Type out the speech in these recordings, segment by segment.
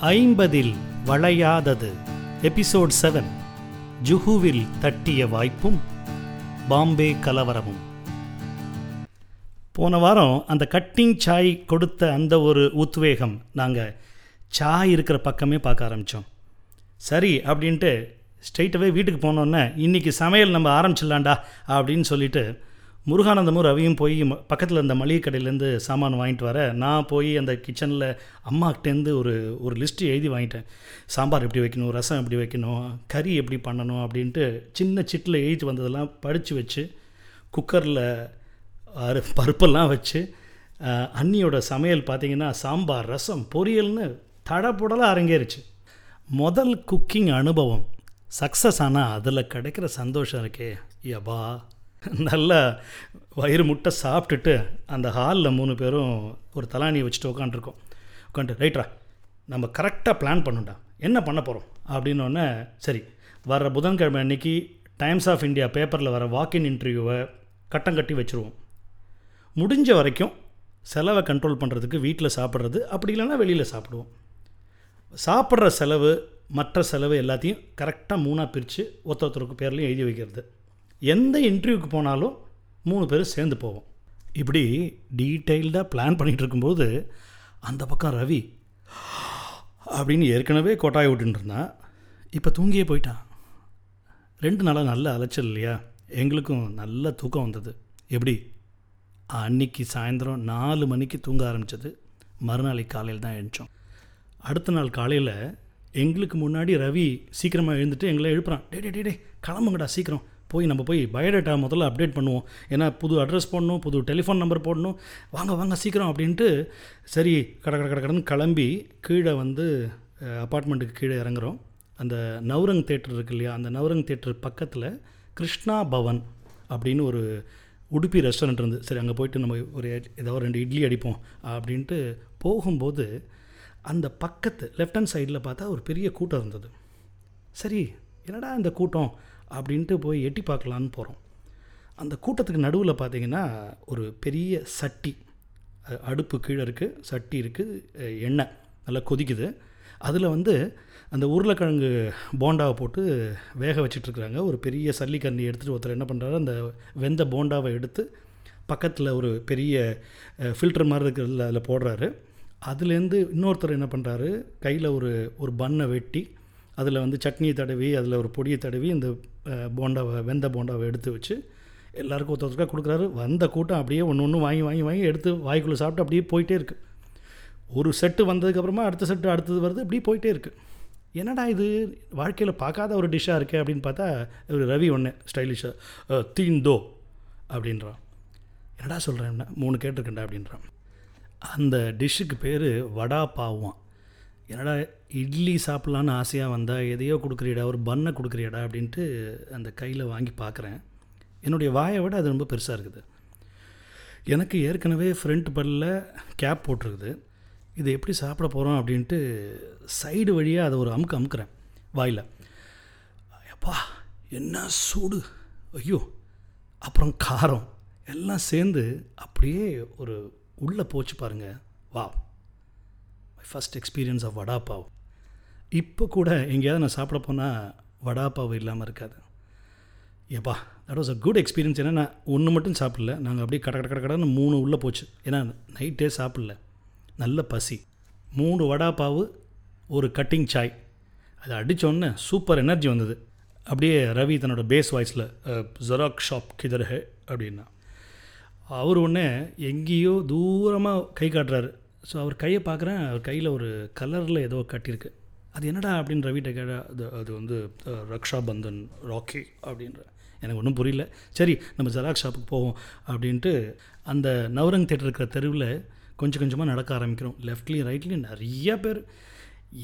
ஐம்பதில் வளையாதது. Episode seven ஜுஹுவில் தட்டிய வாய்ப்பும் பாம்பே கலவரமும். போன வாரம் அந்த கட்டிங் சாய் கொடுத்த அந்த ஒரு உத்வேகம் நாங்கள் சாய் இருக்கிற பக்கமே பார்க்க ஆரம்பித்தோம் சரி அப்படின்ட்டு ஸ்ட்ரைட்டாகவே வீட்டுக்கு போனோன்னே இன்றைக்கி சமையல் நம்ம ஆரம்பிச்சிடலாம்டா அப்படின்னு சொல்லிட்டு முருகானந்தமும் ரவியும் போய் ம- பக்கத்தில் இருந்த மளிகை கடையிலேருந்து சாமான் வாங்கிட்டு வர நான் போய் அந்த கிச்சனில் அம்மாக்கிட்டேருந்து ஒரு ஒரு லிஸ்ட்டு எழுதி வாங்கிட்டேன். சாம்பார் எப்படி வைக்கணும் ரசம் எப்படி வைக்கணும் கறி எப்படி பண்ணணும் அப்படின்ட்டு சின்ன சிட்டில் எழுதி வந்ததெல்லாம் படித்து வச்சு குக்கரில் அரு பருப்பெல்லாம் வச்சு அன்னியோட அண்ணியோட சமையல் பார்த்தீங்கன்னா சாம்பார் ரசம் பொரியல்னு தடப்புடலாக அரங்கேறிச்சு. முதல் குக்கிங் அனுபவம். சக்ஸஸ் ஆனால் அதில் கிடைக்கிற சந்தோஷம் இருக்கே. யபா. நல்லா வயிறு முட்டை சாப்பிட்டுட்டு அந்த ஹாலில் மூணு பேரும் ஒரு தலானியை வச்சுட்டு உட்காந்துருக்கோம் உட்காந்துட்டு ரைட்ரா நம்ம கரெக்டாக பிளான் பண்ணுண்டா என்ன பண்ண போகிறோம் அப்படின்னோடனே சரி வர புதன்கிழமை அன்னைக்கு டைம்ஸ் ஆஃப் இந்தியா பேப்பரில் வர வாக்கின் இன்டர்வியூவை கட்டம் கட்டி வச்சுருவோம். முடிஞ்ச வரைக்கும் செலவை கண்ட்ரோல் பண்ணுறதுக்கு வீட்டில் சாப்பிட்றது அப்படி இல்லைன்னா வெளியில் சாப்பிடுவோம். சாப்பிட்ற செலவு மற்ற செலவு எல்லாத்தையும் கரெக்டாக மூணாக பிரித்து ஒருத்தருக்கு பேர்லையும் எழுதி வைக்கிறது. எந்த இன்டர்வியூக்கு போனாலும் மூணு பேரும் சேர்ந்து போவோம். இப்படி டீட்டெயில்டாக பிளான் பண்ணிகிட்டு இருக்கும்போது அந்த பக்கம் ரவி அப்படின்னு ஏற்கனவே கொட்டாய் விட்டுட்டு இருந்தான் இப்போ தூங்கியே போயிட்டான். ரெண்டு நாளாக நல்ல அலைச்சல் இல்லையா? எங்களுக்கும் நல்ல தூக்கம் வந்தது. எப்படி? அன்னைக்கு சாயந்தரம் நாலு மணிக்கு தூங்க ஆரம்பித்தது மறுநாளைக்கு காலையில் தான் எழுந்தோம். அடுத்த நாள் காலையில் எங்களுக்கு முன்னாடி ரவி சீக்கிரமாக எழுந்துட்டு எங்களை எழுப்புறான். டே டே டே டே கிளம்புங்கடா சீக்கிரம். போய் நம்ம போய் பயோடேட்டா முதல்ல அப்டேட் பண்ணுவோம். ஏன்னா புது அட்ரஸ் போடணும் புது டெலிஃபோன் நம்பர் போடணும். வாங்க வாங்க சீக்கிரம் அப்படின்ட்டு சரி கட கட கட கடன்னு கிளம்பி கீழே வந்து அப்பார்ட்மெண்ட்டுக்கு கீழே இறங்குறோம். அந்த நவரங் தேட்டர் இருக்கு இல்லையா? அந்த நவரங் தேட்டர் பக்கத்தில் கிருஷ்ணா பவன் அப்படின்னு ஒரு உடுப்பி ரெஸ்டாரண்ட் இருந்து சரி அங்கே போயிட்டு நம்ம ஒரு ஏதோ ஒரு ரெண்டு இட்லி அடிப்போம் அப்படின்ட்டு போகும்போது அந்த பக்கத்து லெஃப்ட் ஹேண்ட் சைடில் பார்த்தா ஒரு பெரிய கூட்டம் இருந்தது. சரி என்னடா இந்த கூட்டம்? அப்படின்ட்டு போய் எட்டி பார்க்கலான்னு போகிறோம் அந்த கூட்டத்துக்கு நடுவில் பார்த்தீங்கன்னா ஒரு பெரிய சட்டி அடுப்பு கீழே இருக்குது சட்டி இருக்குது எண்ணெய் நல்லா கொதிக்குது. அதில் வந்து அந்த உருளைக்கிழங்கு போண்டாவை போட்டு வேக வச்சிட்ருக்குறாங்க ஒரு பெரிய சல்லிக்கண்ணி எடுத்துகிட்டு ஒருத்தர் என்ன பண்ணுறாரு அந்த வெந்த போண்டாவை எடுத்து பக்கத்தில் ஒரு பெரிய ஃபில்டர் மாதிரி இருக்கிறதுல அதில் போடுறாரு. அதுலேருந்து இன்னொருத்தர் என்ன பண்ணுறாரு கையில் ஒரு ஒரு பன்னை வெட்டி அதில் வந்து சட்னியை தடவி அதில் ஒரு பொடியை தடவி இந்த போண்டாவை வெந்த போண்டாவை எடுத்து வச்சு எல்லாருக்கும் ஒருத்தர் ஒருத்தருக்காக கொடுக்குறாரு. வந்த கூட்டம் அப்படியே ஒன்று ஒன்று வாங்கி வாங்கி வாங்கி எடுத்து வாய்க்குள்ளே சாப்பிட்டு அப்படியே போயிட்டே இருக்குது ஒரு செட்டு வந்ததுக்கப்புறமா அடுத்த செட்டு அடுத்தது வருது இப்படி போயிட்டே இருக்குது என்னடா இது? வாழ்க்கையில் பார்க்காத ஒரு டிஷ்ஷாக இருக்கே அப்படின்னு பார்த்தா ஒரு ரவி ஒன்று ஸ்டைலிஷாக தீந்தோ அப்படின்றான். என்னடா சொல்கிறேன் மூணு கேட்டிருக்கேன்டா அப்படின்றான். அந்த டிஷ்ஷுக்கு பேர் வடா பாவான் என்னடா இட்லி சாப்பிட்லான்னு ஆசையாக வந்தால் எதையோ கொடுக்குறியடா ஒரு பண்ணை கொடுக்குறியடா அப்படின்ட்டு அந்த கையில் வாங்கி பார்க்குறேன் என்னுடைய வாயை விட அது ரொம்ப பெருசாக இருக்குது. எனக்கு ஏற்கனவே ஃப்ரண்ட் பல்லில் கேப் போட்டிருக்குது. இது எப்படி சாப்பிட போகிறோம் அப்படின்ட்டு சைடு வழியாக அதை ஒரு அமுக்கு அமுக்குறேன் வாயில். அப்பா என்ன சூடு. ஐயோ அப்புறம் காரம். எல்லாம் சேர்ந்து அப்படியே ஒரு உள்ளே போச்சு பாருங்கள் வா. First experience of vada pav இப்போ கூட எங்கேயாவது நான் சாப்பிட போனால் வடா பாவ் இல்லாமல் இருக்காது. ஏப்பா that was a good experience ஏன்னா நான் ஒன்று மட்டும் சாப்பிடல. நாங்கள் அப்படியே கட கட கட கடன்னு மூணு உள்ளே போச்சு. ஏன்னா நைட்டே சாப்பிடல. நல்ல பசி. மூணு வடா பாவு ஒரு கட்டிங் சாய் அதை அடித்தோடனே சூப்பர் எனர்ஜி வந்தது. அப்படியே ரவி தன்னோட பேஸ் வாய்ஸில் ஜெராக் ஷாப் கிதர் ஹே அப்படின்னா. அவர் ஒன்று எங்கேயோ தூரமாக கை காட்டுறாரு. ஸோ அவர் கையை பார்க்குறேன் அவர் கையில் ஒரு கலரில் ஏதோ கட்டியிருக்கு. அது என்னடா அப்படின்னு ரவிட்ட கேட்டா அது அது வந்து ரக்ஷா பந்தன் ராக்கி அப்படின்ற. எனக்கு ஒன்றும் புரியல. சரி நம்ம ஜெராக்ஸ் ஷாப்புக்கு போவோம் அப்படின்ட்டு அந்த நவரங் தேட்டர் இருக்கிற தெருவில் கொஞ்சம் கொஞ்சமாக நடக்க ஆரம்பிக்கிறோம். லெஃப்ட்லேயும் ரைட்லேயும் நிறையா பேர்.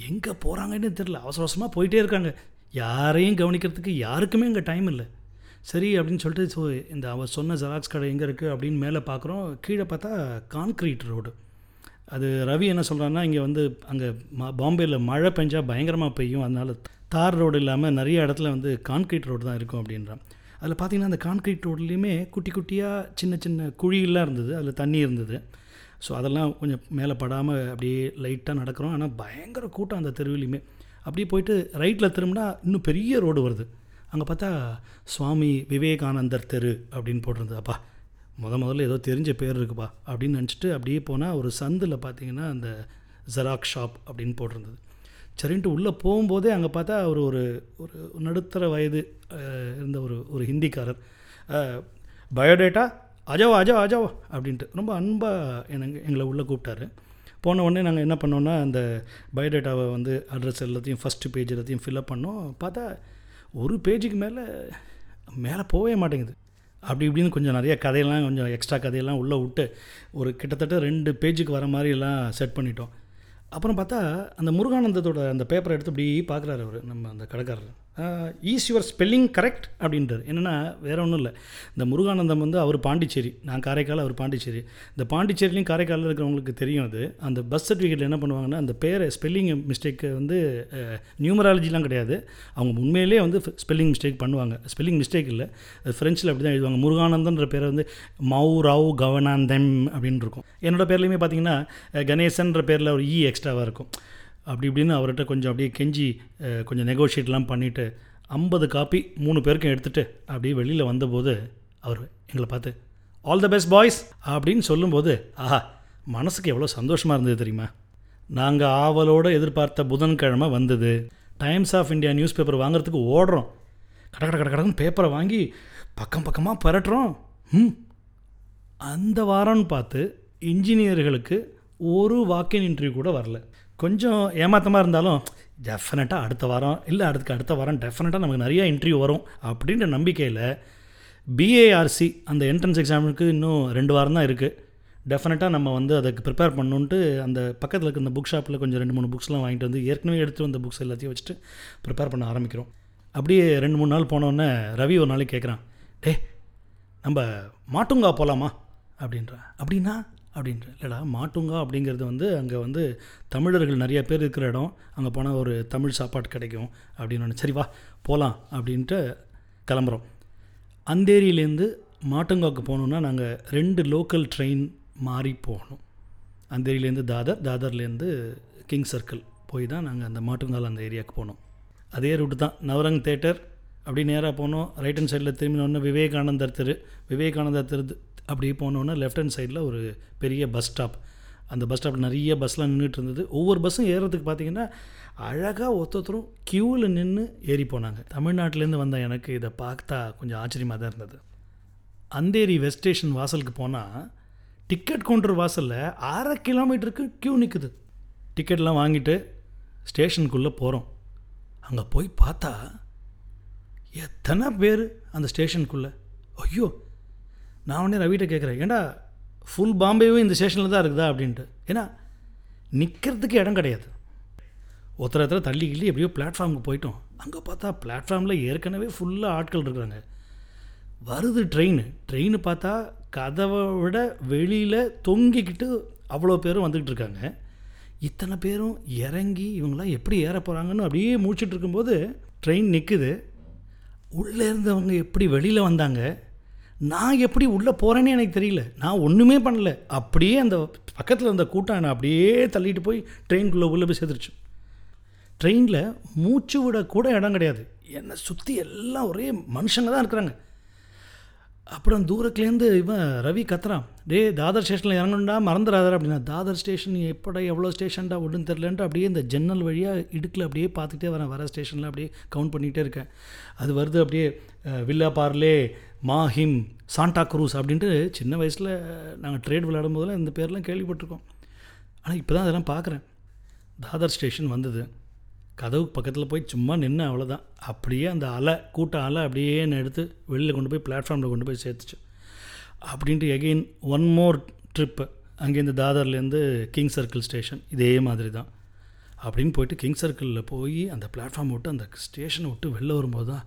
எங்கே போகிறாங்கன்னு தெரில அவசர அவசரமாக போயிட்டே இருக்காங்க. யாரையும் கவனிக்கிறதுக்கு யாருக்குமே இங்கே டைம் இல்லை. சரி அப்படின்னு சொல்லிட்டு ஸோ இந்த அவர் சொன்ன ஜெராக்ஸ் கடை எங்கே இருக்குது அப்படின்னு மேலே பார்க்குறோம். கீழே பார்த்தா கான்க்ரீட் ரோடு அது ரவி என்ன சொல்கிறான்னா இங்கே வந்து அங்கே பாம்பேயில் மழை பெஞ்சால் பயங்கரமாக பெய்யும். அதனால் தார் ரோடு இல்லாமல் நிறைய இடத்துல வந்து கான்க்ரீட் ரோடு தான் இருக்கும் அப்படின்றான். அதில் பார்த்தீங்கன்னா அந்த கான்க்ரீட் ரோட்லேயுமே குட்டி குட்டியாக சின்ன சின்ன குழியெல்லாம் இருந்தது. அதில் தண்ணி இருந்தது. ஸோ அதெல்லாம் கொஞ்சம் மேலே படாமல் அப்படியே லைட்டாக நடக்கிறோம். ஆனால் பயங்கர கூட்டம் அந்த தெருவிலையுமே. அப்படியே போயிட்டு ரைட்டில் திரும்பினா இன்னும் பெரிய ரோடு வருது. அங்கே பார்த்தா சுவாமி விவேகானந்தர் தெரு அப்படின்னு போட்டிருந்தது. அப்பா முத முதல்ல ஏதோ தெரிஞ்ச பேர் இருக்குப்பா அப்படின்னு நினச்சிட்டு அப்படியே போனால் ஒரு சந்தில் பார்த்தீங்கன்னா அந்த ஜெராக் ஷாப் அப்படின்னு போட்டிருந்தது. சரின்ட்டு உள்ளே போகும்போதே அங்கே பார்த்தா அவர் ஒரு ஒரு நடுத்தர வயது இருந்த ஒரு ஒரு ஹிந்திக்காரர். பயோடேட்டா அஜாவோ அஜோ அஜாவோ அப்படின்ட்டு ரொம்ப அன்பாக எனக்கு எங்களை உள்ளே கூப்பிட்டாரு. போன உடனே நாங்கள் என்ன பண்ணோன்னா அந்த பயோடேட்டாவை வந்து அட்ரஸ் எல்லாத்தையும் ஃபஸ்ட்டு பேஜ் எல்லாத்தையும் ஃபில்அப் பண்ணோம். பார்த்தா ஒரு பேஜுக்கு மேலே மேலே போகவே மாட்டேங்குது. அப்படி இப்படின்னு கொஞ்சம் நிறைய கதையெல்லாம் கொஞ்சம் எக்ஸ்ட்ரா கதையெல்லாம் உள்ளே விட்டு ஒரு கிட்டத்தட்ட ரெண்டு பேஜுக்கு வர மாதிரி எல்லாம் செட் பண்ணிட்டோம். அப்புறம் பார்த்தா அந்த முருகானந்தத்தோட அந்த பேப்பரை எடுத்து இப்படி பார்க்குறாரு அவர் நம்ம அந்த கடைக்காரர். ஈஸ் யுவர் ஸ்பெல்லிங் கரெக்ட் அப்படின்றார். என்னென்னா வேறு ஒன்றும் இல்லை. இந்த முருகானந்தம் வந்து அவர் பாண்டிச்சேரி. நான் காரைக்கால் அவர் பாண்டிச்சேரி. இந்த பாண்டிச்சேரிலையும் காரைக்காலில் இருக்கிறவங்களுக்கு தெரியும் அது. அந்த பஸ் சர்டிஃபிகேட்டில் என்ன பண்ணுவாங்கன்னா அந்த பேரை ஸ்பெல்லிங் மிஸ்டேக்கு வந்து நியூமராலஜிலாம் கிடையாது. அவங்க உண்மையிலேயே வந்து ஸ்பெல்லிங் மிஸ்டேக் பண்ணுவாங்க. ஸ்பெல்லிங் மிஸ்டேக் இல்லை. அது ஃப்ரெஞ்சில் அப்படி தான் எழுதுவாங்க. முருகானந்தன்ற பேரை வந்து மௌ ராவ் கவனாந்தம் அப்படின்னு இருக்கும். என்னோட பேர்லேயுமே பார்த்தீங்கன்னா கணேசன்ற பேரில் ஒரு e இ எக்ஸ்ட்ராவாக இருக்கும். அப்படி இப்படின்னு அவர்கிட்ட கொஞ்சம் அப்படியே கெஞ்சி கொஞ்சம் நெகோஷியேட்லாம் பண்ணிவிட்டு ஐம்பது காப்பி மூணு பேருக்கும் எடுத்துகிட்டு அப்படியே வெளியில் வந்தபோது அவர் எங்களை பார்த்து ஆல் த பெஸ்ட் பாய்ஸ் அப்படின்னு சொல்லும்போது ஆஹா மனசுக்கு எவ்வளோ சந்தோஷமாக இருந்தது தெரியுமா? நாங்கள் ஆவலோடு எதிர்பார்த்த புதன்கிழமை வந்தது. Times of India newspaper வாங்குறதுக்கு ஓடுறோம். கட கட கட கடன்னு பேப்பரை வாங்கி பக்கம் பக்கமாக பரட்டுறோம். ம். அந்த வாரம்னு பார்த்து இன்ஜினியர்களுக்கு ஒரு வாக்கின் இன்டர்வியூ கூட வரல. கொஞ்சம் ஏமாத்தமாக இருந்தாலும் டெஃபினட்டாக அடுத்த வாரம் இல்லை அடுத்துக்கு அடுத்த வாரம் டெஃபினட்டாக நமக்கு நிறைய இன்டர்வியூ வரும் அப்படின்ற நம்பிக்கையில் பிஏஆர்சி அந்த என்ட்ரன்ஸ் எக்ஸாமுக்கு இன்னும் ரெண்டு வாரம் தான் இருக்குது டெஃபினட்டாக நம்ம வந்து அதுக்கு ப்ரிப்பேர் பண்ணணுன்ட்டு அந்த பக்கத்தில் இருக்க இந்த புக் ஷாப்பில் கொஞ்சம் ரெண்டு மூணு புக்ஸ்லாம் வாங்கிட்டு வந்து ஏற்கனவே எடுத்து வந்த புக்ஸ் எல்லாத்தையும் வச்சுட்டு ப்ரிப்பேர் பண்ண ஆரம்பிக்கிறோம். அப்படியே ரெண்டு மூணு நாள் போனோடனே ரவி ஒரு நாளைக்கு கேட்குறான் டே நம்ம மாட்டுங்கா போகலாமா அப்படின்றா. அப்படின்னா அப்படின்ற இல்லைடா மாட்டுங்கா அப்படிங்கிறது வந்து அங்கே வந்து தமிழர்கள் நிறைய பேர் இருக்கிற இடம். அங்கே போனால் ஒரு தமிழ் சாப்பாடு கிடைக்கும் அப்படின்னு ஒன்று சரி வா போகலாம் அப்படின்ட்டு கிளம்புறோம். அந்தேரியிலேருந்து மாட்டுங்காவுக்கு போகணுன்னா நாங்கள் ரெண்டு லோக்கல் ட்ரெயின் மாறி போகணும். அந்தேரியிலேருந்து தாதர் தாதர்லேருந்து கிங் சர்க்கிள் போய் தான் நாங்கள் அந்த மாட்டுங்கால் அந்த ஏரியாவுக்கு போனோம். அதே ரூட்டு தான் நவரங் தேட்டர். அப்படி நேராக போனோம். ரைட் ஹேண்ட் சைடில் திரும்பினோடனே விவேகானந்தர் தெரு. விவேகானந்தர் தெரு அப்படியே போனோன்னே லெஃப்ட் ஹேண்ட் சைடில் ஒரு பெரிய பஸ் ஸ்டாப் அந்த பஸ் ஸ்டாப்பில் நிறைய பஸ்லாம் நின்றுட்டு இருந்தது. ஒவ்வொரு பஸ்ஸும் ஏறுறதுக்கு பார்த்தீங்கன்னா அழகாக ஒருத்தரும் க்யூவில் நின்று ஏறி போனாங்க. தமிழ்நாட்டிலேருந்து வந்த எனக்கு இதை பார்த்தா கொஞ்சம் ஆச்சரியமாக தான் இருந்தது. அந்தேரி வெஸ்ட் ஸ்டேஷன் வாசலுக்கு போனால் டிக்கெட் கவுண்டர் வாசலில் அரை கிலோமீட்டருக்கு க்யூ நிற்குது டிக்கெட்லாம் வாங்கிட்டு ஸ்டேஷனுக்குள்ளே போகிறோம் அங்கே போய் பார்த்தா எத்தனை பேர் அந்த ஸ்டேஷனுக்குள்ளே ஐயோ நான் உடனே ரவிட்ட கேட்குறேன் ஏண்டா ஃபுல் பாம்பேவும் இந்த ஸ்டேஷனில் தான் இருக்குதா? அப்படின்ட்டு. ஏன்னா நிற்கிறதுக்கு இடம் கிடையாது. ஒருத்தர் ஒருத்தர தள்ளி கிள்ளி எப்படியோ பிளாட்ஃபார்முக்கு போயிட்டோம். அங்கே பார்த்தா பிளாட்ஃபார்மில் ஏற்கனவே ஃபுல்லாக ஆட்கள் இருக்கிறாங்க. வருது ட்ரெயின் ட்ரெயின் பார்த்தா கதவை விட வெளியில் தொங்கிக்கிட்டு அவ்வளோ பேரும் வந்துக்கிட்டு இருக்காங்க. இத்தனை பேரும் இறங்கி இவங்களாம் எப்படி ஏற போகிறாங்கன்னு அப்படியே முடிச்சிட்டு இருக்கும்போது ட்ரெயின் நிற்குது உள்ளே இருந்தவங்க எப்படி வெளியில் வந்தாங்க? நான் எப்படி உள்ளே போகிறேன்னே எனக்கு தெரியல. நான் ஒன்றுமே பண்ணல. அப்படியே அந்த பக்கத்தில் இருந்த கூட்டம் என்னை அப்படியே தள்ளிட்டு போய் ட்ரெயின்குள்ளே உள்ளே போய் சேர்த்துருச்சு ட்ரெயினில் மூச்சு விட கூட இடம் கிடையாது. என்னை சுற்றி எல்லாம் ஒரே மனுஷங்க தான் இருக்கிறாங்க. அப்புறம் தூரத்துலேருந்து இவன் ரவி கத்துறான். டே தாதர் ஸ்டேஷனில் இறங்கணுண்டா மறந்துடாதர் அப்படின்னா தாதர் ஸ்டேஷன் எப்படா எவ்வளோ ஸ்டேஷன்டா ஒன்றும் தெரிலன்ட்டு அப்படியே இந்த ஜன்னல் வழியாக இடுக்கில் அப்படியே பார்த்துட்டே வரேன். வர ஸ்டேஷனில் அப்படியே கவுண்ட் பண்ணிகிட்டே இருக்கேன். அது வருது அப்படியே வில்லா பார்லே மாஹிம் சாண்டா குரூஸ் அப்படின்ட்டு சின்ன வயசில் நாங்கள் ட்ரேட் விளையாடும் போதெல்லாம் இந்த பேர்லாம் கேள்விப்பட்டிருக்கோம். ஆனால் இப்போ தான் அதெல்லாம் பார்க்குறேன் தாதர் ஸ்டேஷன் வந்தது. கதவுக்கு பக்கத்தில் போய் சும்மா நின்று அவ்வளோதான் அப்படியே அந்த அலை கூட்ட அலை அப்படியே நான் எடுத்து வெளியில் கொண்டு போய் பிளாட்ஃபார்மில் கொண்டு போய் சேர்த்துச்சு. அப்படின்ட்டு எகெயின் ஒன் மோர் ட்ரிப்பு அங்கேருந்து தாதர்லேருந்து கிங் சர்க்கிள் ஸ்டேஷன் இதே மாதிரி தான் அப்படின்னு போயிட்டு கிங் சர்க்கிளில் போய் அந்த பிளாட்ஃபார்ம் விட்டு அந்த ஸ்டேஷனை விட்டு வெளில வரும்போது தான்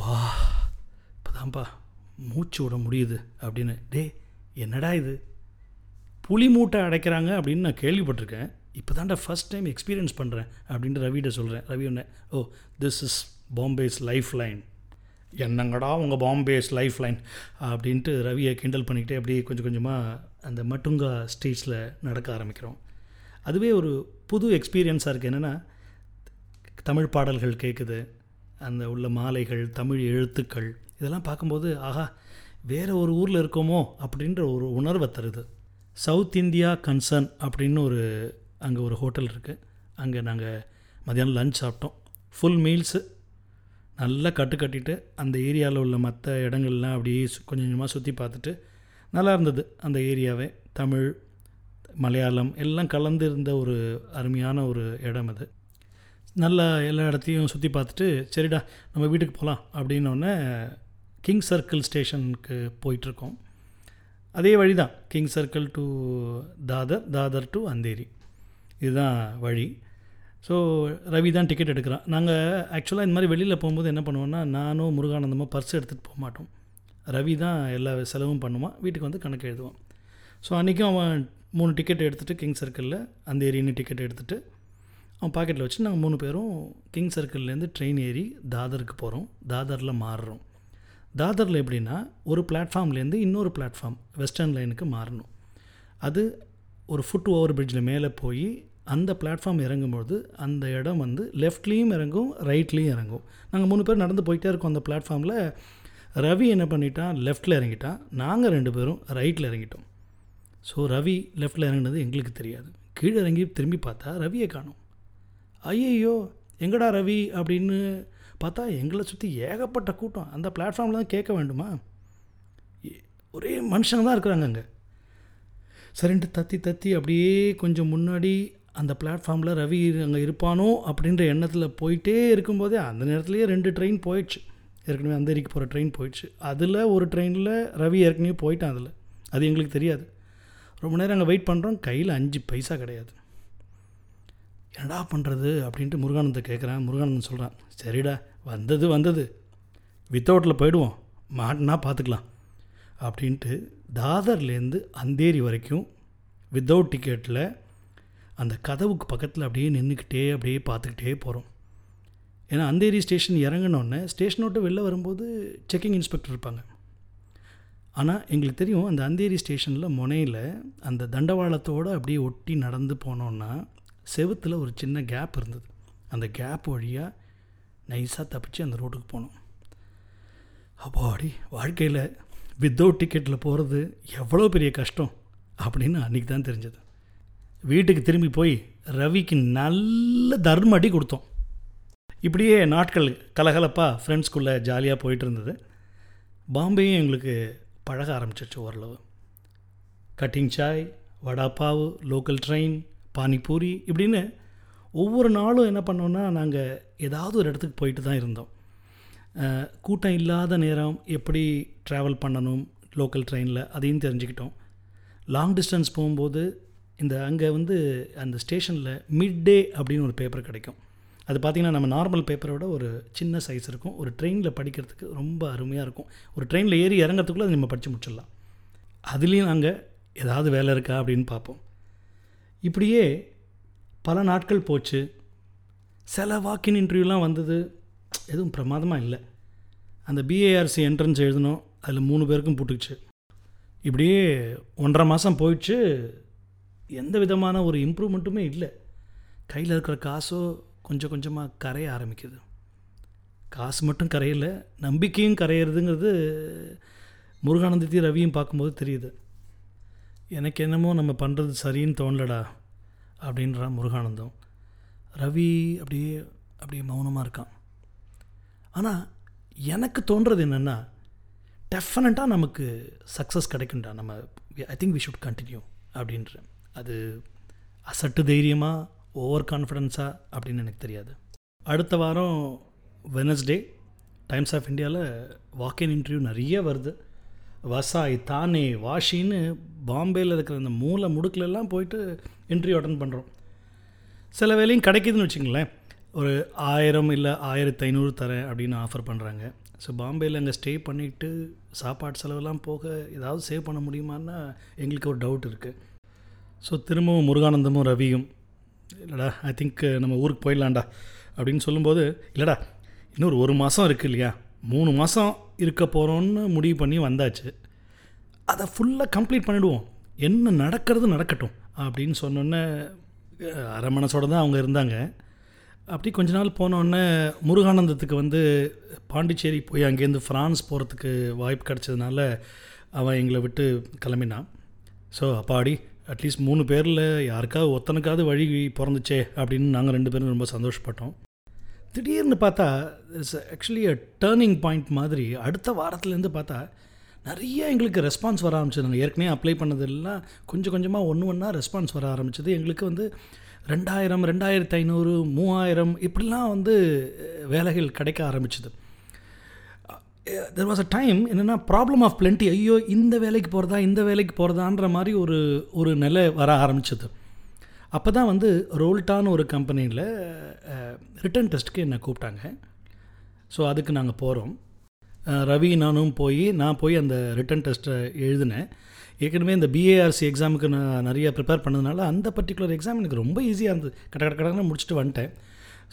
வா இப்போதான்ப்பா மூச்சு விட முடியுது அப்படின்னு. டேய் என்னடா இது? புலி மூட்டை அடைக்கிறாங்க அப்படின்னு நான் கேள்விப்பட்டிருக்கேன். இப்போ தான்டா ஃபஸ்ட் டைம் எக்ஸ்பீரியன்ஸ் பண்ணுறேன் அப்படின்ட்டு ரவிகிட்ட சொல்கிறேன் ரவி ஒன்று ஓ this is Bombay's life line என்னங்கடா உங்கள் பாம்பேஸ் லைஃப் லைன் அப்படின்ட்டு ரவியை கிண்டல் பண்ணிக்கிட்டே அப்படியே கொஞ்சம் கொஞ்சமாக அந்த மட்டுங்கா ஸ்டேஜில் நடக்க ஆரம்பிக்கிறோம். அதுவே ஒரு புது எக்ஸ்பீரியன்ஸாக இருக்குது என்னென்னா தமிழ் பாடல்கள் கேட்குது அந்த உள்ள மாலைகள் தமிழ் எழுத்துக்கள் இதெல்லாம் பார்க்கும்போது ஆஹா வேறு ஒரு ஊரில் இருக்கோமோ அப்படின்ற ஒரு உணர்வை தருது. சவுத் இந்தியா கன்சர்ன் அப்படின்னு ஒரு அங்கே ஒரு ஹோட்டல் இருக்குது அங்கே நாங்கள் மதியானம் லஞ்ச் சாப்பிட்டோம். ஃபுல் மீல்ஸு நல்லா கட்டு கட்டிட்டு அந்த ஏரியாவில் உள்ள மற்ற இடங்கள்லாம் அப்படியே சு- கொஞ்சம் கொஞ்சமாக சுற்றி பார்த்துட்டு நல்லா இருந்தது அந்த ஏரியாவே. தமிழ் மலையாளம் எல்லாம் கலந்து இருந்த ஒரு அருமையான ஒரு இடம் அது. நல்லா எல்லா இடத்தையும் சுற்றி பார்த்துட்டு சரிடா நம்ம வீட்டுக்கு போகலாம் அப்படின்னோடனே கிங் சர்க்கிள் ஸ்டேஷனுக்கு போயிட்டுருக்கோம். அதே வழி தான் king circle to Dadar Dadar to Andheri இதுதான் வழி. ஸோ ரவி தான் டிக்கெட் எடுக்கிறான். நாங்கள் ஆக்சுவலாக இந்த மாதிரி வெளியில் போகும்போது என்ன பண்ணுவோன்னா நானும் முருகானந்தமாக பர்ஸ் எடுத்துகிட்டு போக மாட்டோம். ரவி தான் எல்லா செலவும் பண்ணுவான். வீட்டுக்கு வந்து கணக்கு எழுதுவான். ஸோ அன்றைக்கும் அவன் மூணு டிக்கெட் எடுத்துகிட்டு கிங் சர்க்கிளில் அந்த ஏரின்னு டிக்கெட் எடுத்துகிட்டு அவன் பாக்கெட்டில் வச்சு நாங்கள் மூணு பேரும் கிங் சர்க்கிள்லேருந்து ட்ரெயின் ஏறி தாதருக்கு போகிறோம் தாதரில் மாறுறோம். தாதரில் எப்படின்னா ஒரு பிளாட்ஃபார்ம்லேருந்து இன்னொரு பிளாட்ஃபார்ம் வெஸ்டர்ன் லைனுக்கு மாறணும். அது ஒரு ஃபுட் ஓவர் பிரிட்ஜில் மேலே போய் அந்த பிளாட்ஃபார்ம் இறங்கும்போது அந்த இடம் வந்து லெஃப்ட்லேயும் இறங்கும் ரைட்லேயும் இறங்கும். நாங்கள் மூணு பேர் நடந்து போயிட்டே இருக்கோம் அந்த பிளாட்ஃபார்மில். ரவி என்ன பண்ணிட்டான்? லெஃப்ட்டில் இறங்கிட்டான். நாங்கள் ரெண்டு பேரும் ரைட்டில் இறங்கிட்டோம். ஸோ ரவி லெஃப்ட்டில் இறங்கினது எங்களுக்கு தெரியாது. கீழே இறங்கி திரும்பி பார்த்தா ரவியை காணும். ஐயையோ எங்கடா ரவி அப்படின்னு பார்த்தா எங்களை சுற்றி ஏகப்பட்ட கூட்டம். அந்த பிளாட்ஃபார்மில் தான் கேட்க வேண்டுமா? ஒரே மனுஷங்க தான் இருக்கிறாங்க அங்கே. சரின்ட்டு தத்தி தத்தி அப்படியே கொஞ்சம் முன்னாடி அந்த பிளாட்ஃபார்மில் ரவி அங்கே இருப்பானோ அப்படின்ற எண்ணத்தில் போயிட்டே இருக்கும்போதே அந்த நேரத்துலேயே ரெண்டு ட்ரெயின் போயிடுச்சு. ஏற்கனவே அந்தேரிக்கு போகிற ட்ரெயின் போயிடுச்சு. அதில் ஒரு ட்ரெயினில் ரவி ஏற்கனவே போயிட்டான் அதில். அது எங்களுக்கு தெரியாது. ரொம்ப நேரம் அங்கே வெயிட் பண்ணுறோம் கையில் அஞ்சு பைசா கிடையாது. என்னடா பண்ணுறது அப்படின்ட்டு முருகானந்தை கேட்குறேன் முருகானந்தன் சொல்கிறான் சரிடா வந்தது வந்தது. வித்தவுட்டில் போயிடுவோம். மாட்டினா பார்த்துக்கலாம் அப்படின்ட்டு தாதர்லேருந்து அந்தேரி வரைக்கும் வித்தவுட் டிக்கெட்டில் அந்த கதவுக்கு பக்கத்தில் அப்படியே நின்றுக்கிட்டே அப்படியே பார்த்துக்கிட்டே போகிறோம் ஏன்னா அந்தேரி ஸ்டேஷன் இறங்கினோடனே ஸ்டேஷன் விட்டு வெளில வரும்போது செக்கிங் இன்ஸ்பெக்டர் இருப்பாங்க. ஆனால் எங்களுக்கு தெரியும் அந்த அந்தேரி ஸ்டேஷனில் முனையில் அந்த தண்டவாளத்தோடு அப்படியே ஒட்டி நடந்து போனோன்னா செவுத்தில் ஒரு சின்ன கேப் இருந்தது. அந்த கேப் வழியாக நைஸாக தப்பிச்சு அந்த ரோட்டுக்கு போனோம். அப்பாடி வாழ்க்கையில் வித்தவுட் டிக்கெட்டில் போகிறது எவ்வளோ பெரிய கஷ்டம் அப்படின்னு அன்றைக்கி தான் தெரிஞ்சது. வீட்டுக்கு திரும்பி போய் ரவிக்கு நல்ல தர்ம அடி கொடுத்தோம். இப்படியே நாட்கள் கலகலப்பாக ஃப்ரெண்ட்ஸ்குள்ளே ஜாலியாக போயிட்டு இருந்தது. பாம்பேயும் எங்களுக்கு பழக ஆரம்பிச்சிருச்சு ஓரளவு. Cutting chai vada local train panipuri இப்படின்னு ஒவ்வொரு நாளும் என்ன பண்ணோன்னா நாங்கள் ஏதாவது ஒரு இடத்துக்கு போயிட்டு தான் இருந்தோம். கூட்டம் இல்லாத நேரம் எப்படி ட்ராவல் பண்ணணும் லோக்கல் ட்ரெயினில் அதையும் தெரிஞ்சுக்கிட்டோம். லாங் டிஸ்டன்ஸ் போகும்போது இந்த அங்கே வந்து அந்த ஸ்டேஷனில் மிட் டே அப்படின்னு ஒரு பேப்பர் கிடைக்கும். அது பார்த்திங்கன்னா நம்ம நார்மல் பேப்பரோட ஒரு சின்ன சைஸ் இருக்கும். ஒரு ட்ரெயினில் படிக்கிறதுக்கு ரொம்ப அருமையாக இருக்கும். ஒரு ட்ரெயினில் ஏறி இறங்கிறதுக்குள்ளே நம்ம படித்து முடிச்சிடலாம். அதுலேயும் நாங்கள் ஏதாவது வேலை இருக்கா அப்படின்னு பார்ப்போம். இப்படியே பல நாட்கள் போச்சு. சில வாக்கின் இன்டர்வியூலாம் வந்தது. எதுவும் பிரமாதமாக இல்லை. அந்த பிஏஆர்சி என்ட்ரன்ஸ் எழுதணும். அதில் மூணு பேருக்கும் போட்டுக்குச்சு இப்படியே ஒன்றரை மாதம் போயிடுச்சு. எந்த விதமான ஒரு இம்ப்ரூவ்மெண்ட்டுமே இல்லை. கையில் இருக்கிற காசோ கொஞ்சம் கொஞ்சமாக கரைய ஆரம்பிக்குது. காசு மட்டும் கரையல. நம்பிக்கையும் கரையிறதுங்கிறது முருகானந்தத்தையும் ரவியும் பார்க்கும்போது தெரியுது. எனக்கு என்னமோ நம்ம பண்ணுறது சரின்னு தோணலடா அப்படின்றான் முருகானந்தம். ரவி அப்படியே அப்படியே மௌனமாக இருக்கான். ஆனால் எனக்கு தோன்றது என்னென்னா டெஃபினட்டாக நமக்கு சக்ஸஸ் கிடைக்கும்டா நம்ம I think we should continue அப்படின்ற. அது அசட்டு தைரியமாக ஓவர் கான்ஃபிடென்ஸாக அப்படின்னு எனக்கு தெரியாது. அடுத்த வாரம் வெனஸ்டே டைம்ஸ் ஆஃப் இந்தியாவில் வாக்கின் இன்டர்வியூ நிறைய வருது. வசாய் தானே வாஷின்னு பாம்பேயில் இருக்கிற அந்த மூளை முடுக்கிலெல்லாம் போயிட்டு இன்டர்வியூ அட்டன் பண்ணுறோம் சில வேலையும் கிடைக்குதுன்னு வச்சுங்களேன் ஒரு ஆயிரம் இல்லை ஆயிரத்தி ஐநூறு தரேன் அப்படின்னு ஆஃபர் பண்ணுறாங்க ஸோ பாம்பேயில் அங்கே ஸ்டே பண்ணிவிட்டு சாப்பாடு செலவெல்லாம் போக ஏதாவது சேவ் பண்ண முடியுமான்னா எங்களுக்கு ஒரு டவுட் இருக்குது ஸோ திரும்பவும் முருகானந்தமும் ரவியும் இல்லைடா ஐ திங்க் நம்ம ஊருக்கு போயிடலாம்டா. அப்படின்னு சொல்லும்போது இல்லைடா இன்னொரு ஒரு மாதம் இருக்குது இல்லையா? மூணு மாதம் இருக்க போகிறோன்னு முடிவு பண்ணி வந்தாச்சு. அதை ஃபுல்லாக கம்ப்ளீட் பண்ணிவிடுவோம் என்ன நடக்கிறது நடக்கட்டும் அப்படின்னு சொன்னோன்னே அரை மனசோட தான் அவங்க இருந்தாங்க. அப்படி கொஞ்ச நாள் போனோடனே முருகானந்தத்துக்கு வந்து பாண்டிச்சேரி போய் அங்கேருந்து ஃப்ரான்ஸ் போகிறதுக்கு வாய்ப்பு கிடச்சதுனால அவன் எங்களை விட்டு கிளம்பினான். ஸோ அப்பாடி அட்லீஸ்ட் மூணு பேரில் யாருக்காவது ஒத்தனுக்காவது வழி பிறந்துச்சே அப்படின்னு நாங்கள் ரெண்டு பேரும் ரொம்ப சந்தோஷப்பட்டோம். திடீர்னு பார்த்தா it's actually a turning point மாதிரி அடுத்த வாரத்துலேருந்து பார்த்தா நிறைய எங்களுக்கு ரெஸ்பான்ஸ் வர ஆரம்பிச்சது நாங்கள் ஏற்கனவே அப்ளை பண்ணதெல்லாம் கொஞ்சம் கொஞ்சமாக ஒன்று ஒன்றா ரெஸ்பான்ஸ் வர ஆரம்பிச்சது. எங்களுக்கு வந்து ரெண்டாயிரம் ரெண்டாயிரத்து ஐநூறு மூவாயிரம் இப்படிலாம் வந்து வேலைகள் கிடைக்க ஆரம்பிச்சது. தெர் வாஸ் அ டைம் என்னென்னா ப்ராப்ளம் ஆஃப் plenty. ஐயோ இந்த வேலைக்கு போகிறதா இந்த வேலைக்கு போகிறதான்ற மாதிரி ஒரு ஒரு நிலை வர ஆரம்பிச்சது. அப்போ தான் வந்து ரோல்டான்னு ஒரு கம்பெனியில் ரிட்டன் டெஸ்ட்டுக்கு என்னை கூப்பிட்டாங்க. ஸோ அதுக்கு நாங்கள் போகிறோம் ரவி நானும் போய் நான் போய் அந்த ரிட்டன் டெஸ்ட்டை எழுதினேன். ஏற்கனவே இந்த பிஏஆர்சி எக்ஸாமுக்கு நான் நிறைய ப்ரிப்பேர் பண்ணதுனால அந்த பர்டிகுலர் எக்ஸாம் எனக்கு ரொம்ப ஈஸியாக இருந்தது. கட கட கடன்னு முடிச்சுட்டு வந்துட்டேன்.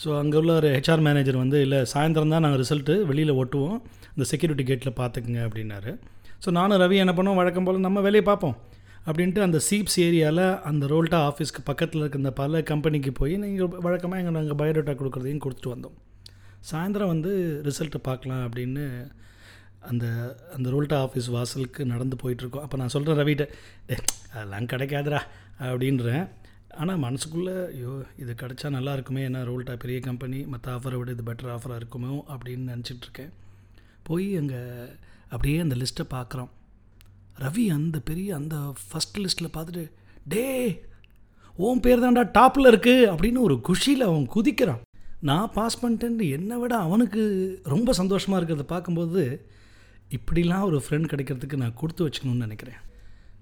ஸோ அங்கே உள்ள ஒரு ஹெச்ஆர் மேனேஜர் வந்து இல்லை சாயந்தரம் தான் நாங்கள் ரிசல்ட்டு வெளியில் ஒட்டுவோம். இந்த செக்யூரிட்டி கேட்டில் பார்த்துக்குங்க அப்படின்னாரு. ஸோ நானும் ரவி என்ன பண்ணோம் வழக்கம் போல் நம்ம வேலையை பார்ப்போம். அப்படின்ட்டு அந்த சீப்ஸ் ஏரியாவில் அந்த ரோல்டா ஆஃபீஸ்க்கு பக்கத்தில் இருக்க இந்த பல கம்பெனிக்கு போய் நீங்கள் வழக்கமாக எங்கள் நாங்கள் பயோடேட்டா கொடுக்குறதையும் கொடுத்துட்டு வந்தோம். சாயந்தரம் வந்து ரிசல்ட்டை பார்க்கலாம் அப்படின்னு அந்த அந்த ரோல்டா ஆஃபீஸ் வாசலுக்கு நடந்து போயிட்டுருக்கோம். அப்போ நான் சொல்கிறேன் ரவிட்ட அதெல்லாம் கிடைக்காதுடா அப்படின்றேன். ஆனால் மனசுக்குள்ளே ஐயோ இது கிடச்சா நல்லா இருக்குமே ஏன்னா ரோல்டா பெரிய கம்பெனி மற்ற ஆஃபரை விட இது பெட்டர் ஆஃபராக இருக்குமோ? அப்படின்னு நினச்சிட்ருக்கேன் போய் அங்கே அப்படியே அந்த லிஸ்ட்டை பார்க்குறோம். ரவி அந்த பெரிய அந்த ஃபஸ்ட் லிஸ்ட்டில் பார்த்துட்டு டே ஓம் பேர் தான்டா டாப்பில் இருக்குது அப்படின்னு ஒரு குஷியில் அவன் குதிக்கிறான். நான் பாஸ் பண்ணிட்டேன்னு என்னை விட அவனுக்கு ரொம்ப சந்தோஷமாக இருக்கிறத பார்க்கும்போது இப்படிலாம் ஒரு ஃப்ரெண்ட் கிடைக்கிறதுக்கு நான் கொடுத்து வச்சுக்கணும்னு நினைக்கிறேன்.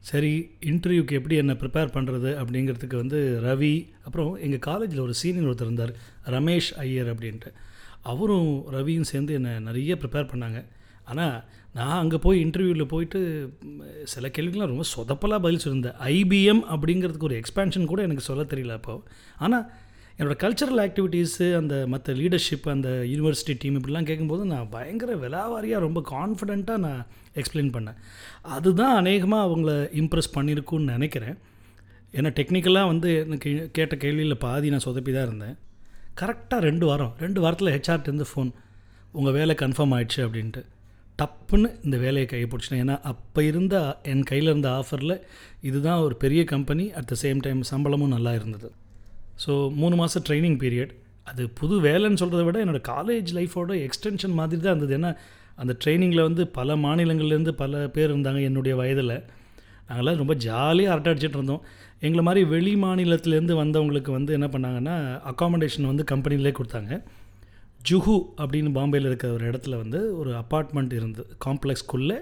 சரி இன்டர்வியூக்கு எப்படி என்னை ப்ரிப்பேர் பண்ணுறது அப்படிங்கிறதுக்கு வந்து ரவி அப்புறம் எங்கள் காலேஜில் ஒரு சீனியர் ஒருத்தர் இருந்தார் ரமேஷ் ஐயர் அப்படின்ட்டு. அவரும் ரவியும் சேர்ந்து என்னை நிறைய ப்ரிப்பேர் பண்ணாங்க. ஆனால் நான் அங்கே போய் இன்டர்வியூவில் போயிட்டு சில கேள்விக்கெலாம் ரொம்ப சொதப்பலாக பதில் சொல்லியிருந்தேன் ஐபிஎம் அப்படிங்கிறதுக்கு ஒரு எக்ஸ்பேன்ஷன் கூட எனக்கு சொல்ல தெரியல அப்போ. ஆனால் என்னோடய கல்ச்சரல் ஆக்டிவிட்டீஸு அந்த மற்ற லீடர்ஷிப் அந்த யூனிவர்சிட்டி டீம் இப்படிலாம் கேட்கும்போது நான் பயங்கர விலாவாரியாக ரொம்ப கான்ஃபிடெண்ட்டாக நான் எக்ஸ்பிளைன் பண்ணேன். அதுதான் அநேகமாக அவங்கள இம்ப்ரெஸ் பண்ணியிருக்குன்னு நினைக்கிறேன். ஏன்னா டெக்னிக்கலாக வந்து எனக்கு கேட்ட கேள்வியில் பாதி நான் சொதப்பி தான் இருந்தேன். கரெக்டாக ரெண்டு வாரம் ரெண்டு வாரத்தில் ஹெச்ஆர்ட்டேருந்து ஃபோன் உங்கள் வேலை கன்ஃபார்ம் ஆயிடுச்சு அப்படின்ட்டு. டப்புன்னு இந்த வேலையை கையை ஏன்னா அப்போ இருந்த என் கையில் இருந்த ஆஃபரில் இதுதான் ஒரு பெரிய company at the same time சம்பளமும் நல்லா இருந்தது. ஸோ மூணு மாதம் ட்ரைனிங் பீரியட் அது புது வேலைன்னு சொல்கிறத விட என்னோடய காலேஜ் லைஃபோட எக்ஸ்டென்ஷன் மாதிரி தான் இருந்தது. ஏன்னா அந்த ட்ரைனிங்கில் வந்து பல மாநிலங்கள்லேருந்து பல பேர் இருந்தாங்க என்னுடைய வயதில். நாங்களாம் ரொம்ப ஜாலியாக அரட்டை அடிச்சிட்டு இருந்தோம். எங்களை மாதிரி வெளி மாநிலத்திலேருந்து வந்தவங்களுக்கு வந்து என்ன பண்ணாங்கன்னா அக்காமடேஷன் வந்து கம்பெனிலே கொடுத்தாங்க. ஜுஹு அப்படின்னு பாம்பேயில் இருக்கிற ஒரு இடத்துல வந்து ஒரு அப்பார்ட்மெண்ட் இருந்து காம்ப்ளெக்ஸ்க்குள்ளே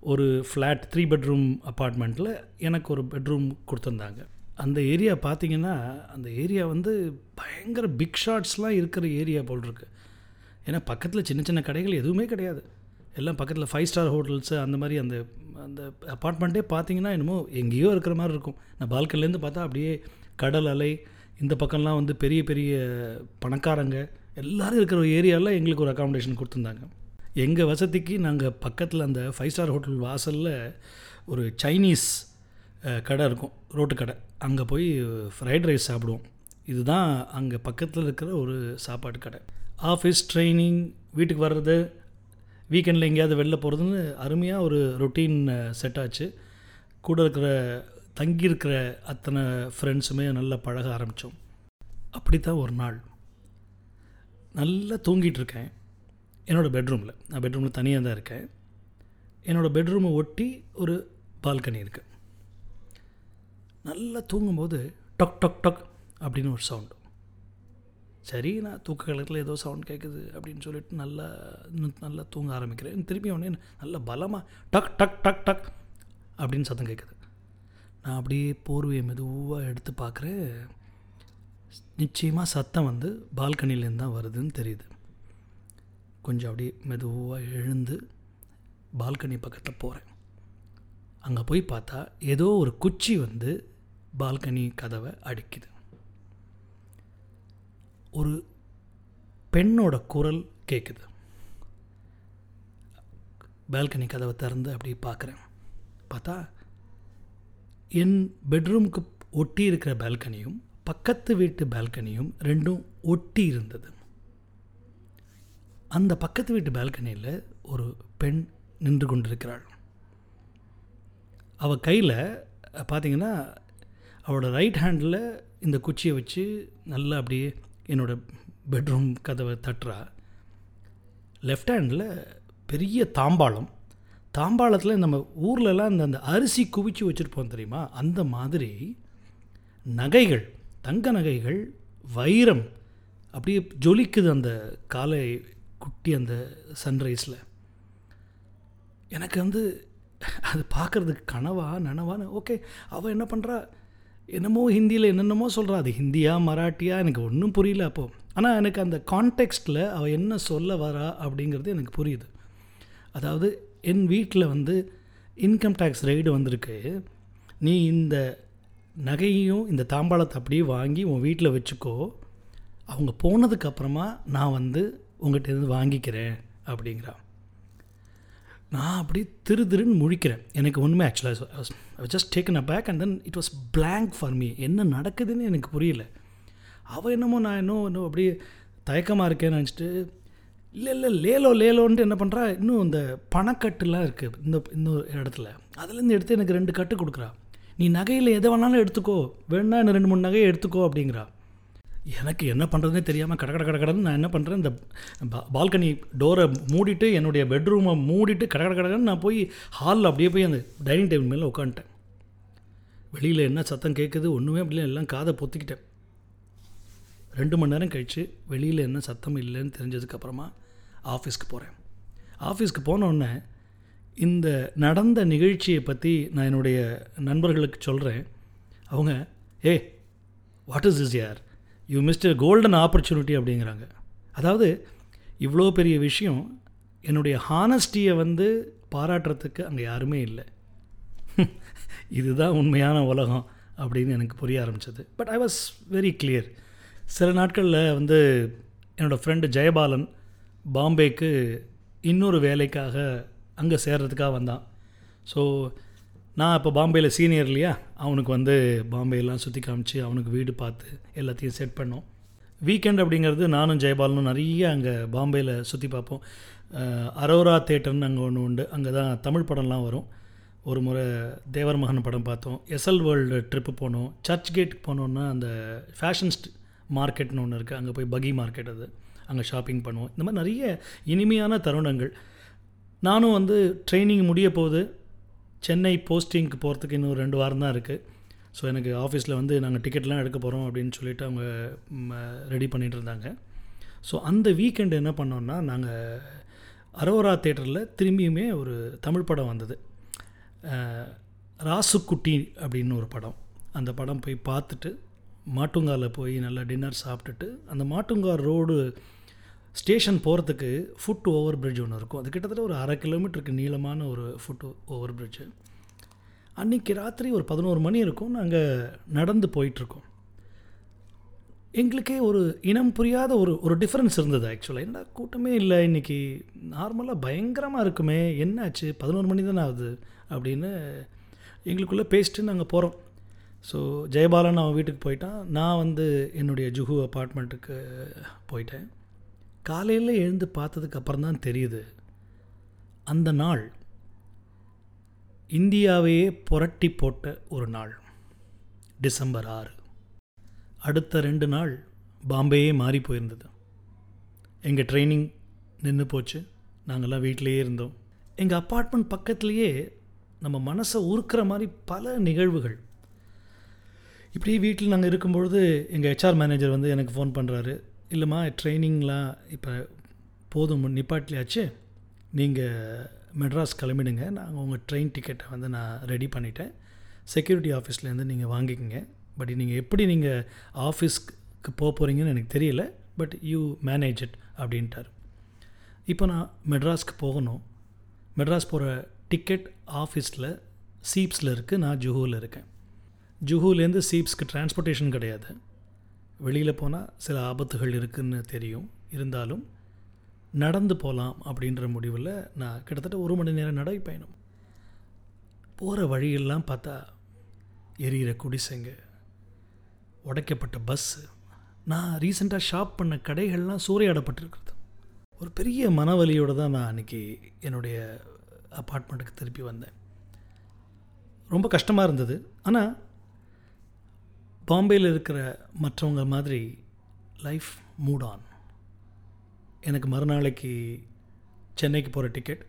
ஒரு ஃப்ளாட் த்ரீ பெட்ரூம் அப்பார்ட்மெண்ட்டில் எனக்கு ஒரு பெட்ரூம் கொடுத்துருந்தாங்க. அந்த ஏரியா பார்த்தீங்கன்னா அந்த ஏரியா வந்து பயங்கர பிக் ஷாட்ஸ்லாம் இருக்கிற ஏரியா போல் இருக்கு. ஏன்னா பக்கத்தில் சின்ன சின்ன கடைகள் எதுவுமே கிடையாது. எல்லாம் பக்கத்தில் ஃபைவ் ஸ்டார் ஹோட்டல்ஸு அந்த மாதிரி அந்த அந்த அப்பார்ட்மெண்ட்டே பார்த்தீங்கன்னா என்னமோ எங்கேயோ இருக்கிற மாதிரி இருக்கும். நான் பால்கனிலேருந்து பார்த்தா அப்படியே கடல் அலை இந்த பக்கம்லாம் வந்து பெரிய பெரிய பணக்காரங்க எல்லோரும் இருக்கிற ஏரியாவில் எங்களுக்கு ஒரு அக்காமடேஷன் கொடுத்துருந்தாங்க. எங்கள் வசதிக்கு நாங்கள் பக்கத்தில் அந்த ஃபைவ் ஸ்டார் ஹோட்டல் வாசலில் ஒரு சைனீஸ் கடை இருக்கும். ரோட்டு கடை. அங்கே போய் ஃப்ரைட் ரைஸ் சாப்பிடுவோம். இதுதான் அங்கே பக்கத்தில் இருக்கிற ஒரு சாப்பாடு கடை. ஆஃபீஸ் ட்ரைனிங் வீட்டுக்கு வர்றது வீக்கெண்டில் எங்கேயாவது வெளில போகிறதுன்னு அருமையாக ஒரு ரொட்டீன் செட் ஆச்சு. கூட இருக்கிற தங்கியிருக்கிற அத்தனை ஃப்ரெண்ட்ஸுமே நல்லா பழக ஆரம்பித்தோம் அப்படி தான் ஒரு நாள். நல்லா தூங்கிட்டு இருக்கேன் என்னோடய பெட்ரூமில் நான் பெட்ரூமில் தனியாக தான் இருக்கேன். என்னோடய பெட்ரூமை ஒட்டி ஒரு பால்கனி இருக்குது நல்லா தூங்கும்போது டொக் டொக் டொக் அப்படின்னு ஒரு சவுண்டு சரி நான் தூக்க கலத்தில் ஏதோ சவுண்ட் கேட்குது அப்படின்னு சொல்லிட்டு நல்லா இன்னும் நல்லா தூங்க ஆரம்பிக்கிறேன். திருப்பி உடனே நல்ல பலமாக டக் டக் டக் டக் அப்படின்னு சத்தம் கேட்குது நான் அப்படியே போர்வையை மெதுவாக எடுத்து பார்க்குறேன் நிச்சயமாக சத்தம் வந்து பால்கனிலேருந்து தான் வருதுன்னு தெரியுது. கொஞ்சம் அப்படியே மெதுவாக எழுந்து பால்கனி பக்கத்தில் போகிறேன் அங்கே போய் பார்த்தா ஏதோ ஒரு குச்சி வந்து பால்கனி கதவை அடிக்குது. ஒரு பெண்ணோட குரல் கேட்குது பால்கனி கதவை திறந்து அப்படியே பார்க்குறேன் பார்த்தா என் பெட்ரூமுக்கு ஒட்டி இருக்கிற பால்கனியும் பக்கத்து வீட்டு பால்கனியும் ரெண்டும் ஒட்டி இருந்தது. அந்த பக்கத்து வீட்டு பால்கனியில் ஒரு பெண் நின்று கொண்டிருக்கிறாள். அவள் கையில் பார்த்தீங்கன்னா அவளோட ரைட் ஹேண்டில் இந்த குச்சியை வச்சு நல்லா அப்படியே என்னோடய பெட்ரூம் கதவை தட்டுறா. லெஃப்ட் ஹேண்டில் பெரிய தாம்பாளம். தாம்பாளத்தில் நம்ம ஊர்லலாம் இந்த அந்த அரிசி குவிச்சு வச்சுருப்போம் தெரியுமா? அந்த மாதிரி நகைகள். தங்க நகைகள் வைரம் அப்படியே ஜொலிக்குது அந்த காலை குட்டி அந்த சன்ரைஸில் எனக்கு வந்து அது பார்க்குறதுக்கு கனவா நனவான்னு ஓகே அவள் என்ன பண்ணுறா என்னமோ ஹிந்தியில் என்னென்னமோ சொல்கிறா அது ஹிந்தியா மராட்டியா எனக்கு ஒன்றும் புரியல அப்போது ஆனால் எனக்கு அந்த கான்டெக்ஸ்டில் அவள் என்ன சொல்ல வரா அப்படிங்கிறது எனக்கு புரியுது. அதாவது என் வீட்டில் வந்து இன்கம் டேக்ஸ் ரைடு வந்திருக்கு. நீ இந்த நகையையும் இந்த தாம்பாளத்தை அப்படியே வாங்கி உன் வீட்டில் வச்சுக்கோ. அவங்க போனதுக்கப்புறமா நான் வந்து உங்கள்கிட்ட வாங்கிக்கிறேன் அப்படிங்கிறா நான் அப்படியே திரு திருன்னு முழிக்கிறேன். எனக்கு ஒன்றுமே ஆக்சுவலாக just taken aback and then it was blank for me என்ன நடக்குதுன்னு எனக்கு புரியல. அவள் என்னமோ நான் இன்னும் இன்னும் அப்படியே தயக்கமாக இருக்கேன்னு நினச்சிட்டு இல்லை இல்லை லேலோ லேலோன்ட்டு என்ன பண்ணுறா இன்னும் இந்த பணக்கட்டுலாம் இருக்குது இந்த இன்னொரு இடத்துல. அதுலேருந்து எடுத்து எனக்கு ரெண்டு கட்டு கொடுக்குறா. நீ நகையில் எதை வேணாலும் எடுத்துக்கோ. வேணா இன்னும் ரெண்டு மூணு நகையை எடுத்துக்கோ அப்படிங்கிறா. எனக்கு என்ன பண்ணுறதுனே தெரியாமல் கட கட கடை கடன்னு நான் என்ன பண்ணுறேன் இந்த பால்கனி டோரை மூடிட்டு என்னுடைய பெட்ரூமை மூடிட்டு கட கட கடன்னு நான் போய் ஹாலில் அப்படியே போய் அந்த டைனிங் டேபிள் மேலே உட்காந்துட்டேன் வெளியில் என்ன சத்தம் கேட்குது ஒன்றுமே அப்படிலாம் எல்லாம் காதை பொத்திக்கிட்டேன். ரெண்டு மணி நேரம் கழித்து வெளியில் என்ன சத்தம் இல்லைன்னு தெரிஞ்சதுக்கப்புறமா ஆஃபீஸ்க்கு போகிறேன் ஆஃபீஸ்க்கு போனோடனே இந்த நடந்த நிகழ்ச்சியை பற்றி நான் என்னுடைய நண்பர்களுக்கு சொல்கிறேன் அவங்க ஏ வாட் இஸ் இஸ் யார் யூ மிஸ்டர் கோல்டன் ஆப்பர்ச்சுனிட்டி அப்படிங்கிறாங்க. அதாவது இவ்வளோ பெரிய விஷயம் என்னுடைய ஹானஸ்டியை வந்து பாராட்டுறதுக்கு அங்கே யாருமே இல்லை. இதுதான் உண்மையான உலகம் அப்படின்னு எனக்கு புரிய ஆரம்பிச்சது. But I was very clear சில நாட்களில் வந்து என்னோடய ஃப்ரெண்டு ஜெயபாலன் பாம்பேக்கு இன்னொரு வேலைக்காக அங்கே சேர்கிறதுக்காக வந்தான். ஸோ நான் இப்போ பாம்பேயில் சீனியர் இல்லையா? அவனுக்கு வந்து பாம்பேலாம் சுற்றி காமிச்சு அவனுக்கு வீடு பார்த்து எல்லாத்தையும் செட் பண்ணோம். வீக்கெண்ட் அப்படிங்கிறது நானும் ஜெயபாலனும் நிறைய அங்கே பாம்பேயில் சுற்றி பார்ப்போம். அரோரா தேட்டர்னு அங்கே ஒன்று உண்டு. அங்கே தான் தமிழ் படம்லாம் வரும். ஒரு முறை தேவர் மகன் படம் பார்த்தோம். எஸ்எல் வேர்ல்டு ட்ரிப்பு போனோம். சர்ச் கேட்டுக்கு போனோன்னா அந்த ஃபேஷன் மார்க்கெட்னு ஒன்று இருக்குது அங்கே போய் பகி மார்க்கெட் அது. அங்கே ஷாப்பிங் பண்ணுவோம். இந்த மாதிரி நிறைய இனிமையான தருணங்கள். நானும் வந்து ட்ரைனிங் முடிய போகுது சென்னை போஸ்டிங்க்கு போகிறதுக்கு இன்னும் ரெண்டு வாரம் தான் இருக்குது ஸோ எனக்கு ஆஃபீஸில் வந்து நாங்கள் டிக்கெட்லாம் எடுக்க போகிறோம் அப்படின்னு சொல்லிட்டு அவங்க ரெடி பண்ணிகிட்டு இருந்தாங்க. ஸோ அந்த வீக்கெண்டு என்ன பண்ணோன்னா நாங்கள் அரோரா தேட்டரில் திரும்பியுமே ஒரு தமிழ் படம் வந்தது. ராசுக்குட்டி அப்படின்னு ஒரு படம். அந்த படம் போய் பார்த்துட்டு மாட்டுங்காலில் போய் நல்லா டின்னர் சாப்பிட்டுட்டு அந்த மாட்டுங்கால் ரோடு ஸ்டேஷன் போகிறதுக்கு ஃபுட் ஓவர் பிரிட்ஜ் ஒன்று இருக்கும். அது கிட்டத்தட்ட ஒரு அரை கிலோமீட்டருக்கு நீளமான ஒரு ஃபுட் ஓவர் பிரிட்ஜு அன்றைக்கி ராத்திரி ஒரு பதினோரு மணி இருக்கும். நாங்கள் நடந்து போயிட்டுருக்கோம். எங்களுக்கே ஒரு இனம் புரியாத ஒரு ஒரு டிஃப்ரென்ஸ் இருந்தது ஆக்சுவலாக என்ன கூட்டமே இல்லை இன்றைக்கி நார்மலாக பயங்கரமாக இருக்குமே என்னாச்சு பதினோரு மணி தானே ஆகுது அப்படின்னு எங்களுக்குள்ளே பேசிட்டு நாங்கள் போகிறோம் ஸோ ஜெயபாலன் அவன் வீட்டுக்கு போயிட்டான். நான் வந்து என்னுடைய ஜுஹு அப்பார்ட்மெண்ட்டுக்கு போயிட்டேன். காலையில் எழுந்து பார்த்ததுக்கு அப்புறம் தான் தெரியுது. அந்த நாள் இந்தியாவையே புரட்டி போட்ட ஒரு நாள். டிசம்பர் ஆறு. அடுத்த ரெண்டு நாள் பாம்பேயே மாறி போயிருந்தது. எங்கள் ட்ரைனிங் நின்று போச்சு. நாங்கள்லாம் வீட்டிலையே இருந்தோம். எங்கள் அப்பார்ட்மெண்ட் பக்கத்துலேயே நம்ம மனசை உருக்கிற மாதிரி பல நிகழ்வுகள். இப்படி வீட்டில் நாங்கள் இருக்கும்பொழுது எங்கள் ஹெச்ஆர் மேனேஜர் வந்து எனக்கு ஃபோன் பண்ணுறாரு இல்லைம்மா ட்ரைனிங்லாம் இப்போ போதும் நிப்பாட்டியாச்சு. நீங்கள் மெட்ராஸ் கிளம்பிடுங்க. நாங்கள் உங்கள் ட்ரெயின் டிக்கெட்டை வந்து நான் ரெடி பண்ணிட்டேன். செக்யூரிட்டி ஆஃபீஸ்லேருந்து நீங்கள் வாங்கிக்கோங்க. பட் நீங்கள் எப்படி நீங்கள் ஆஃபீஸ்க்கு போக போகிறீங்கன்னு எனக்கு தெரியல. பட் யூ மேனேஜ் இட் அப்படின்ட்டார். இப்போ நான் மெட்ராஸ்க்கு போகணும். மெட்ராஸ் போகிற டிக்கெட் ஆஃபீஸில் சீப்ஸில் இருக்குது. நான் ஜுஹூவில் இருக்கேன். ஜுஹூலேருந்து சீப்ஸ்க்கு டிரான்ஸ்போர்ட்டேஷன் கிடையாது. வெளியில் போனால் சில ஆபத்துகள் இருக்குதுன்னு தெரியும். இருந்தாலும் நடந்து போகலாம் அப்படின்ற முடிவில் நான் கிட்டத்தட்ட ஒரு மணி நேரம் நடைப்பயணம் போகிற வழியெல்லாம் பார்த்தா எரியிற குடிசைங்க உடைக்கப்பட்ட பஸ்ஸு நான் ரீசெண்டாக ஷாப் பண்ண கடைகள்லாம் சூறையாடப்பட்டிருக்கிறது. ஒரு பெரிய மனவலியோடு தான் நான் அன்றைக்கி என்னுடைய அப்பார்ட்மெண்ட்டுக்கு திருப்பி வந்தேன். ரொம்ப கஷ்டமாக இருந்தது. ஆனால் பாம்பேயில் இருக்கிற மற்றவங்க மாதிரி லைஃப் மூட் ஆன் எனக்கு மறுநாளைக்கு சென்னைக்கு போகிற டிக்கெட்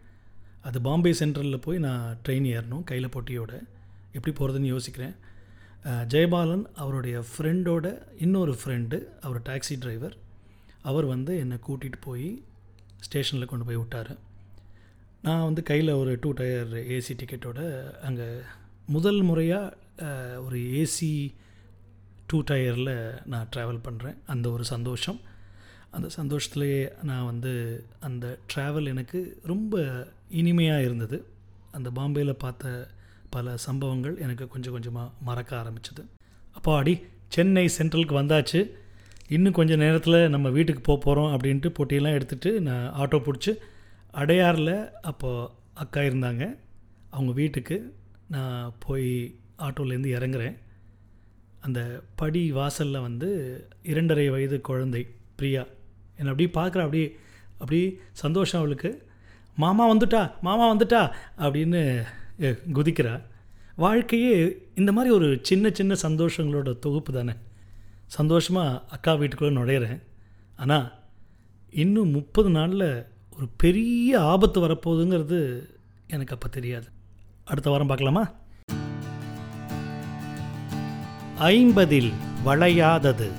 அது பாம்பே சென்ட்ரலில் போய் நான் ட்ரெயின் ஏறணும் கையில் போட்டியோட. எப்படி போகிறதுன்னு யோசிக்கிறேன். ஜெயபாலன் அவருடைய ஃப்ரெண்டோட இன்னொரு ஃப்ரெண்டு அவர் டாக்ஸி டிரைவர் அவர் வந்து என்னை கூட்டிகிட்டு போய் ஸ்டேஷனில் கொண்டு போய் விட்டார். நான் வந்து கையில் ஒரு டூ டயர் ஏசி டிக்கெட்டோட அங்கே முதல் முறையாக ஒரு ஏசி டூ டயரில் நான் ட்ராவல் பண்ணுறேன் அந்த ஒரு சந்தோஷம். அந்த சந்தோஷத்துலேயே நான் வந்து அந்த ட்ராவல் எனக்கு ரொம்ப இனிமையாக இருந்தது. அந்த பாம்பேயில் பார்த்த பல சம்பவங்கள் எனக்கு கொஞ்சம் கொஞ்சமாக மறக்க ஆரம்பிச்சது. அப்போ அடி சென்னை சென்ட்ரலுக்கு வந்தாச்சு. இன்னும் கொஞ்சம் நேரத்தில் நம்ம வீட்டுக்கு போக போகிறோம் அப்படின்ட்டு போட்டியெல்லாம் எடுத்துகிட்டு நான் ஆட்டோ பிடிச்சி அடையாரில் அப்போது அக்கா இருந்தாங்க. அவங்க வீட்டுக்கு நான் போய் ஆட்டோலேருந்து இறங்குறேன். அந்த படி வாசலில் வந்து இரண்டரை வயது குழந்தை பிரியா. என்னை அப்படியே பார்க்குற அப்படியே அப்படியே சந்தோஷம் அவளுக்கு. மாமா வந்துட்டா மாமா வந்துட்டா அப்படின்னு குதிக்கிறா. வாழ்க்கையே இந்த மாதிரி ஒரு சின்ன சின்ன சந்தோஷங்களோட தொகுப்பு தானே. சந்தோஷமாக அக்கா வீட்டுக்குள்ளே நுழையிறேன். ஆனால் இன்னும் முப்பது நாளில் ஒரு பெரிய ஆபத்து வரப்போகுதுங்கிறது எனக்கு அப்போ தெரியாது. அடுத்த வாரம் பார்க்கலாமா? ஐம்பதில் வளையாதது.